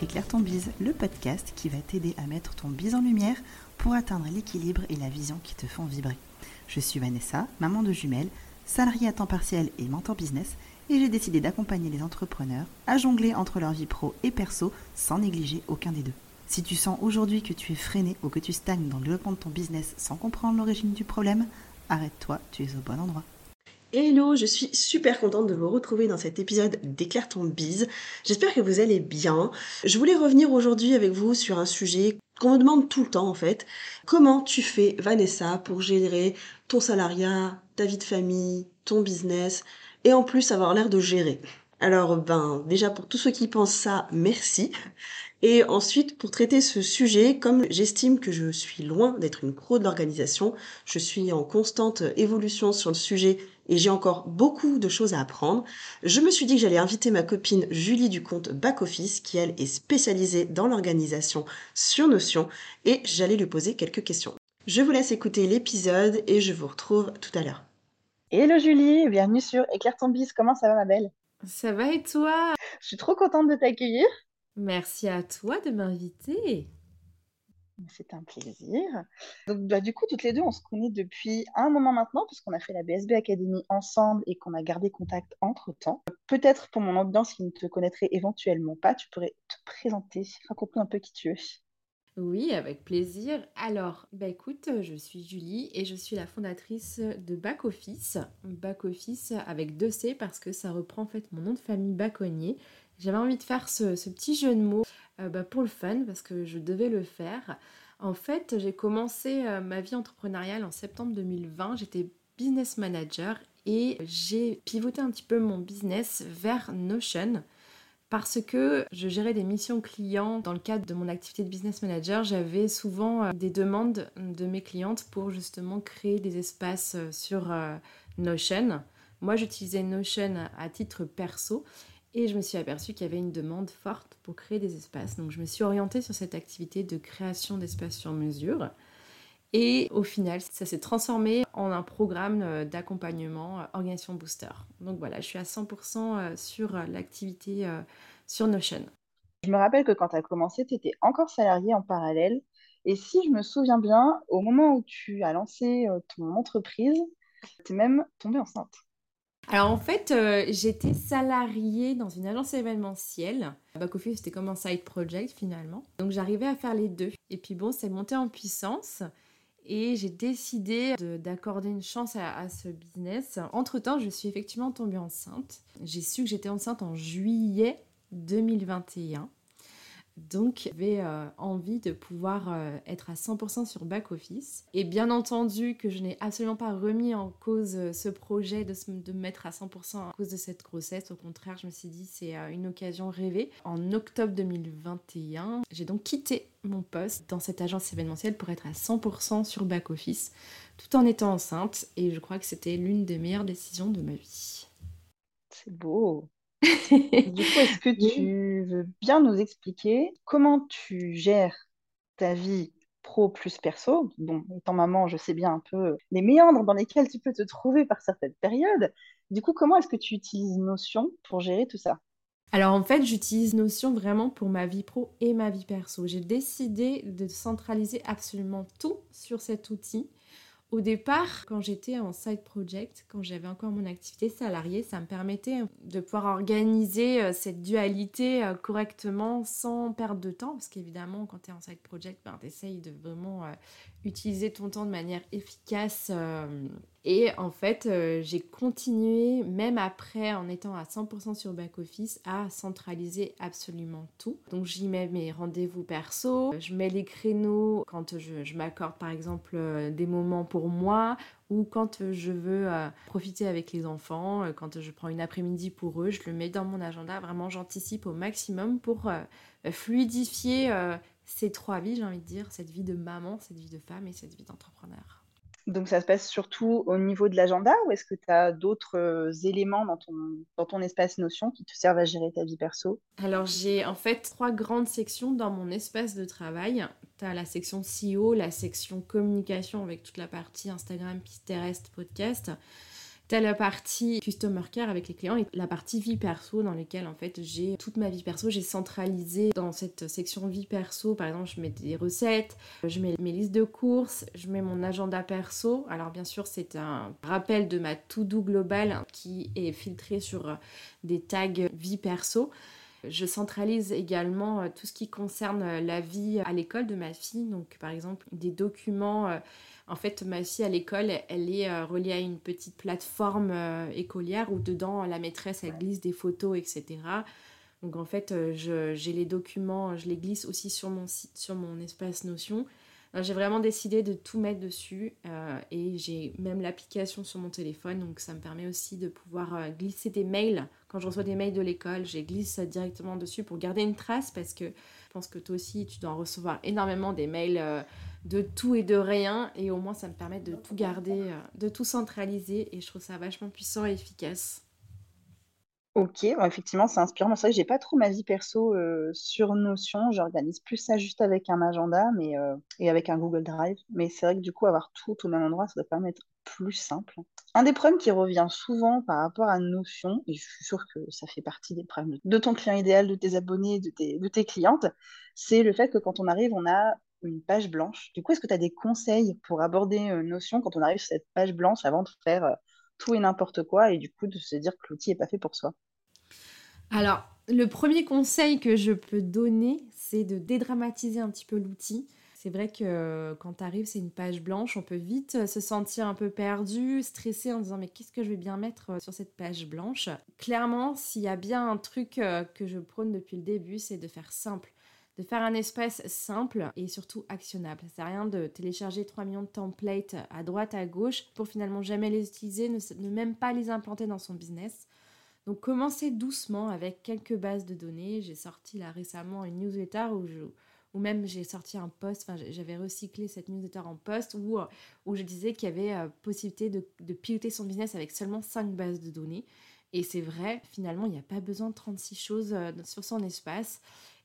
Éclaire ton bise, le podcast qui va t'aider à mettre ton bise en lumière pour atteindre l'équilibre et la vision qui te font vibrer. Je suis Vanessa, maman de jumelles, salariée à temps partiel et mentor business, et j'ai décidé d'accompagner les entrepreneurs à jongler entre leur vie pro et perso sans négliger aucun des deux. Si tu sens aujourd'hui que tu es freiné ou que tu stagnes dans le développement de ton business sans comprendre l'origine du problème, arrête-toi, tu es au bon endroit. Hello, je suis super contente de vous retrouver dans cet épisode d'Éclaire ton bise. J'espère que vous allez bien. Je voulais revenir aujourd'hui avec vous sur un sujet qu'on me demande tout le temps en fait. Comment tu fais, Vanessa, pour gérer ton salariat, ta vie de famille, ton business et en plus avoir l'air de gérer? Alors ben déjà pour tous ceux qui pensent ça, merci. Et ensuite, pour traiter ce sujet, comme j'estime que je suis loin d'être une pro de l'organisation, je suis en constante évolution sur le sujet et j'ai encore beaucoup de choses à apprendre, je me suis dit que j'allais inviter ma copine Julie du compte Back Office, qui elle est spécialisée dans l'organisation sur Notion, et j'allais lui poser quelques questions. Je vous laisse écouter l'épisode et je vous retrouve tout à l'heure. Hello Julie, bienvenue sur Éclaire ton bis, comment ça va ma belle? Ça va et toi? Je suis trop contente de t'accueillir. Merci à toi de m'inviter. C'est un plaisir. Donc, bah, du coup, toutes les deux, on se connaît depuis un moment maintenant, puisqu'on a fait la BSB Academy ensemble et qu'on a gardé contact entre temps. Peut-être pour mon audience qui ne te connaîtrait éventuellement pas, tu pourrais te présenter, raconter un peu qui tu es. Oui, avec plaisir. Alors, bah écoute, je suis Julie et je suis la fondatrice de Back Office. Back Office avec deux C parce que ça reprend en fait mon nom de famille Baconnier. J'avais envie de faire ce, petit jeu de mots euh, bah, pour le fun parce que je devais le faire. En fait, j'ai commencé euh, ma vie entrepreneuriale en septembre 2020. J'étais business manager et j'ai pivoté un petit peu mon business vers Notion parce que je gérais des missions clients dans le cadre de mon activité de business manager. J'avais souvent euh, des demandes de mes clientes pour justement créer des espaces euh, sur Notion. Moi, j'utilisais Notion à titre perso et je me suis aperçue qu'il y avait une demande forte pour créer des espaces. Donc, je me suis orientée sur cette activité de création d'espaces sur mesure. Et au final, ça s'est transformé en un programme euh, d'accompagnement euh, Organisation Booster. Donc voilà, je suis à 100% euh, sur l'activité sur Notion. Je me rappelle que quand tu as commencé, tu étais encore salarié en parallèle. Et si je me souviens bien, au moment où tu as lancé ton entreprise, tu es même tombée enceinte. Alors en fait, j'étais salariée dans une agence événementielle. Back Office, c'était comme un side project finalement. Donc j'arrivais à faire les deux. Et puis bon, c'est monté en puissance et j'ai décidé d'accorder une chance à, ce business. Entre-temps, je suis effectivement tombée enceinte. J'ai su que j'étais enceinte en juillet 2021. Donc, j'avais euh, envie de pouvoir euh, être à 100% sur back office. Et bien entendu que je n'ai absolument pas remis en cause euh, ce projet de, de me mettre à 100% à cause de cette grossesse. Au contraire, je me suis dit c'est une occasion rêvée. En octobre 2021, j'ai donc quitté mon poste dans cette agence événementielle pour être à 100% sur back office, tout en étant enceinte. Et je crois que c'était l'une des meilleures décisions de ma vie. C'est beau. du coup, est-ce que tu veux bien nous expliquer comment tu gères ta vie pro plus perso? Bon, étant maman, je sais bien un peu les méandres dans lesquels tu peux te trouver par certaines périodes. Du coup, comment est-ce que tu utilises Notion pour gérer tout ça? Alors en fait, j'utilise Notion vraiment pour ma vie pro et ma vie perso. J'ai décidé de centraliser absolument tout sur cet outil au départ, quand j'étais en side project, quand j'avais encore mon activité salariée, ça me permettait de pouvoir organiser euh, cette dualité euh, correctement sans perdre de temps. Parce qu'évidemment, quand tu es en side project, ben, tu essayes de vraiment euh, utiliser ton temps de manière efficace. Et en fait, j'ai continué, même après, en étant à 100% sur back-office, à centraliser absolument tout. Donc j'y mets mes rendez-vous perso, je mets les créneaux quand je, m'accorde par exemple des moments pour moi ou quand euh, je veux euh, profiter avec les enfants, euh, quand je prends une après-midi pour eux, je le mets dans mon agenda. Vraiment, j'anticipe au maximum pour fluidifier ces trois vies, j'ai envie de dire, cette vie de maman, cette vie de femme et cette vie d'entrepreneur. Donc ça se passe surtout au niveau de l'agenda ou est-ce que tu as d'autres euh, éléments dans ton, dans ton espace Notion qui te servent à gérer ta vie perso? Alors j'ai en fait trois grandes sections dans mon espace de travail. Tu la section CEO, la section communication avec toute la partie Instagram, Pinterest, podcast. T'as la partie customer care avec les clients et la partie vie perso dans laquelle en fait j'ai toute ma vie perso, j'ai centralisé dans cette section vie perso. Par exemple, je mets des recettes, je mets mes listes de courses, je mets mon agenda perso. Alors bien sûr, c'est un rappel de ma to-do globale qui est filtré sur des tags vie perso. Je centralise également euh, tout ce qui concerne euh, la vie à l'école de ma fille. Donc, par exemple, des documents. Euh, en fait, ma fille à l'école, elle est reliée à une petite plateforme écolière où dedans, la maîtresse, elle glisse des photos, etc. Donc, en fait, j'ai les documents, je les glisse aussi sur mon site, sur mon espace Notion. J'ai vraiment décidé de tout mettre dessus et j'ai même l'application sur mon téléphone, donc ça me permet aussi de pouvoir glisser des mails quand je reçois des mails de l'école, j'ai glisse directement dessus pour garder une trace parce que je pense que toi aussi, tu dois recevoir énormément des mails euh, de tout et de rien. Et au moins, ça me permet de tout garder, euh, de tout centraliser. Et je trouve ça vachement puissant et efficace. Ok, effectivement, c'est inspirant. C'est vrai que j'ai pas trop ma vie perso euh, sur Notion. J'organise plus ça juste avec un agenda mais, et avec un Google Drive. Mais c'est vrai que du coup, avoir tout au même endroit, ça doit permettre plus simple. Un des problèmes qui revient souvent par rapport à Notion, et je suis sûre que ça fait partie des problèmes de ton client idéal, de tes abonnés, de tes, de tes clientes, c'est le fait que quand on arrive, on a une page blanche. Du coup, est-ce que tu as des conseils pour aborder euh, Notion quand on arrive sur cette page blanche avant de faire euh, tout et n'importe quoi et du coup de se dire que l'outil n'est pas fait pour soi? Alors, le premier conseil que je peux donner, c'est de dédramatiser un petit peu l'outil. C'est vrai que euh, quand tu arrives, c'est une page blanche, on peut vite se sentir un peu perdu, stressé en disant mais qu'est-ce que je vais bien mettre sur cette page blanche? Clairement, s'il y a bien un truc que je prône depuis le début, c'est de faire simple de faire un espace simple et surtout actionnable. Ça sert à rien de télécharger 3 millions de templates à droite, à gauche pour finalement jamais les utiliser, ne, même pas les implanter dans son business. Donc commencez doucement avec quelques bases de données. J'ai sorti là récemment une newsletter où même j'ai sorti un post, enfin j'avais recyclé cette newsletter en post où, où je disais qu'il y avait euh, possibilité de, de, piloter son business avec seulement 5 bases de données. Et c'est vrai, finalement, il n'y a pas besoin de 36 choses euh, sur son espace.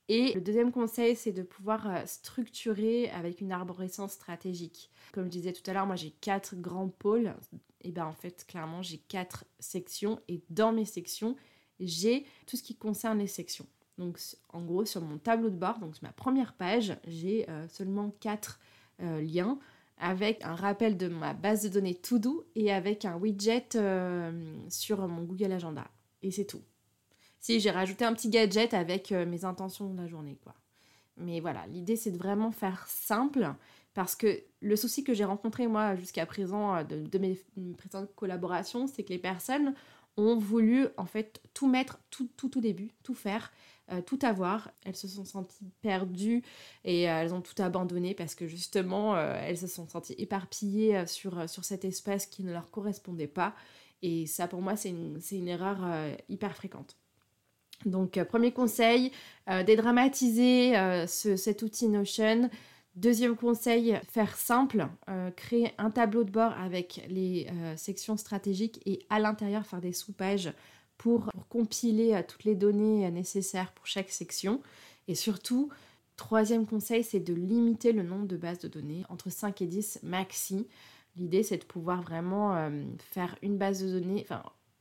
Et le deuxième conseil, c'est de pouvoir structurer avec une arborescence stratégique. Comme je disais tout à l'heure, moi j'ai quatre grands pôles. Et bien en fait, clairement, j'ai quatre sections. Et dans mes sections, j'ai tout ce qui concerne les sections. Donc en gros sur mon tableau de bord, donc ma première page, j'ai euh, seulement quatre euh, liens avec un rappel de ma base de données To-Do et avec un widget euh, sur mon Google Agenda. Et c'est tout. Si j'ai rajouté un petit gadget avec mes intentions de la journée, quoi. Mais voilà, l'idée c'est de vraiment faire simple parce que le souci que j'ai rencontré moi jusqu'à présent de, de mes présentes collaborations, c'est que les personnes ont voulu en fait tout mettre tout tout au début, tout faire euh, tout avoir. Elles se sont senties perdues et euh, elles ont tout abandonné parce que justement, euh, elles se sont senties éparpillées sur, sur cet espace qui ne leur correspondait pas. Et ça, pour moi, c'est une, erreur hyper fréquente. Donc, premier conseil, dédramatiser ce, cet outil Notion. Deuxième conseil, faire simple, créer un tableau de bord avec les sections stratégiques et à l'intérieur faire des sous-pages pour, compiler euh, toutes les données euh, nécessaires pour chaque section. Et surtout, troisième conseil, c'est de limiter le nombre de bases de données, entre 5 et 10 maxi. L'idée, c'est de pouvoir vraiment euh, faire une base de données,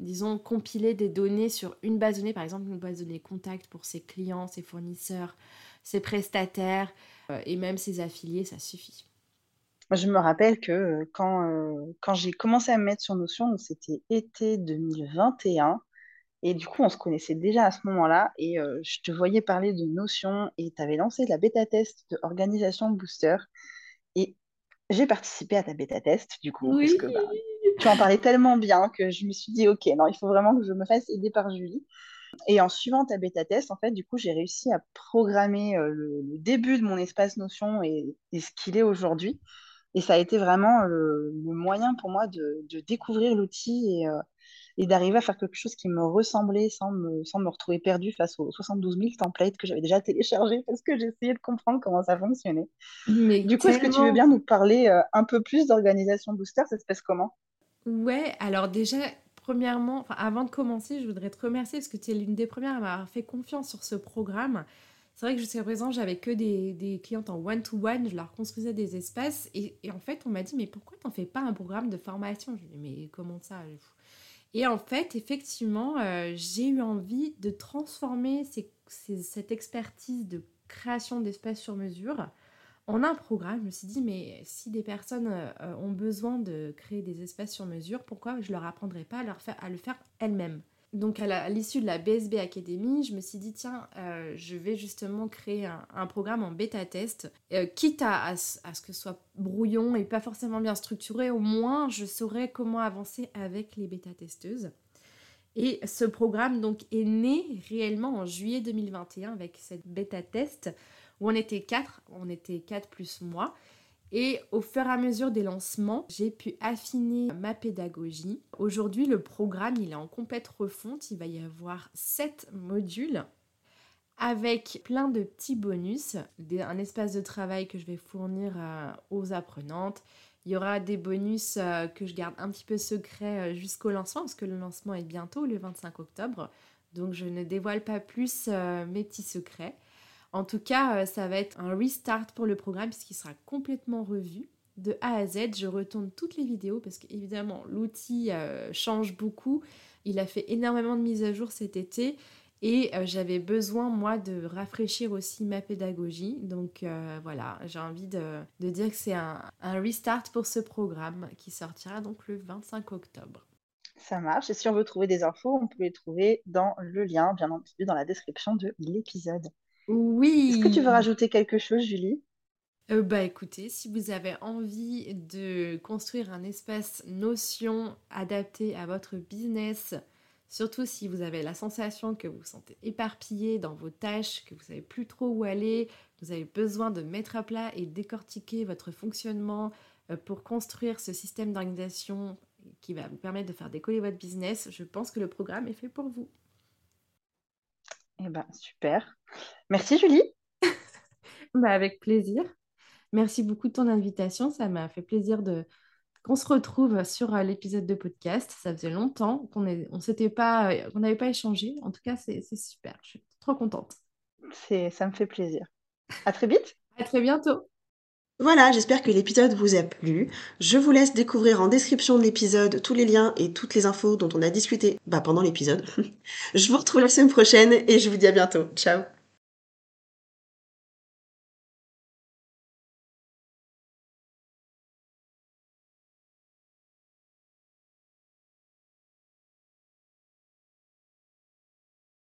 disons, compiler des données sur une base de données, par exemple une base de données contact pour ses clients, ses fournisseurs, ses prestataires et même ses affiliés, ça suffit. je me rappelle que quand, quand j'ai commencé à me mettre sur Notion, c'était été 2021, et du coup, on se connaissait déjà à ce moment-là. Et euh, je te voyais parler de Notion et tu avais lancé la bêta test de Organisation Booster. Et j'ai participé à ta bêta test, du coup, parce que bah, tu en parlais tellement bien que je me suis dit, OK, non, il faut vraiment que je me fasse aider par Julie. Et en suivant ta bêta test, en fait, du coup, j'ai réussi à programmer euh, le, début de mon espace Notion et, ce qu'il est aujourd'hui. Et ça a été vraiment le, moyen pour moi de, découvrir l'outil et, euh, et d'arriver à faire quelque chose qui me ressemblait sans me, sans me retrouver perdue face aux 72 000 templates que j'avais déjà téléchargés parce que j'essayais de comprendre comment ça fonctionnait. Mais du coup, est-ce que tu veux bien nous parler euh, un peu plus d'organisation Booster? Ça se passe comment? Ouais, alors déjà, premièrement, avant de commencer, je voudrais te remercier parce que tu es l'une des premières à m'avoir fait confiance sur ce programme. c'est vrai que jusqu'à présent, j'avais que des, des, clientes en one-to-one, je leur construisais des espaces. Et, en fait, on m'a dit, mais pourquoi t'en fais pas un programme de formation? Je lui ai dit, mais comment ça? Et en fait, effectivement, euh, j'ai eu envie de transformer cette expertise de création d'espaces sur mesure en un programme. Je me suis dit, mais si des personnes euh, ont besoin de créer des espaces sur mesure, pourquoi je leur apprendrais pas à, le faire elles-mêmes? Donc à l'issue de la BSB Academy, je me suis dit, tiens, euh, je vais justement créer un, programme en bêta-test, euh, quitte à, ce que ce soit brouillon et pas forcément bien structuré, au moins je saurais comment avancer avec les bêta-testeuses. Et ce programme donc est né réellement en juillet 2021 avec cette bêta-test on était quatre, on était quatre plus moi. Et au fur et à mesure des lancements, j'ai pu affiner ma pédagogie. Aujourd'hui, le programme, il est en complète refonte. Il va y avoir sept modules avec plein de petits bonus, un espace de travail que je vais fournir euh, aux apprenantes. Il y aura des bonus euh, que je garde un petit peu secret euh, jusqu'au lancement, parce que le lancement est bientôt, le 25 octobre. Donc je ne dévoile pas plus mes petits secrets. En tout cas, euh, ça va être un restart pour le programme puisqu'il sera complètement revu. De A à Z, je retourne toutes les vidéos parce qu'évidemment, l'outil euh, change beaucoup. Il a fait énormément de mises à jour cet été et euh, j'avais besoin, moi, de rafraîchir aussi ma pédagogie. Donc voilà, j'ai envie de, dire que c'est un, un, restart pour ce programme qui sortira donc le 25 octobre. Ça marche. Et si on veut trouver des infos, on peut les trouver dans le lien, bien entendu, dans la description de l'épisode. Oui. Est-ce que tu veux rajouter quelque chose, Julie? Euh, bah écoutez, si vous avez envie de construire un espace Notion adapté à votre business, surtout si vous avez la sensation que vous vous sentez éparpillé dans vos tâches, que vous savez plus trop où aller, vous avez besoin de mettre à plat et décortiquer votre fonctionnement euh, pour construire ce système d'organisation qui va vous permettre de faire décoller votre business, je pense que le programme est fait pour vous. Eh ben, super. Merci Julie. bah, avec plaisir. Merci beaucoup de ton invitation. Ça m'a fait plaisir de qu'on se retrouve sur euh, l'épisode de podcast. Ça faisait longtemps qu'on on s'était pas, qu'on n'avait pas échangé. En tout cas, c'est super. Je suis trop contente. C'est, ça me fait plaisir. À très vite. À très bientôt. Voilà, j'espère que l'épisode vous a plu. Je vous laisse découvrir en description de l'épisode tous les liens et toutes les infos dont on a discuté bah, pendant l'épisode. je vous retrouve la semaine prochaine et je vous dis à bientôt. Ciao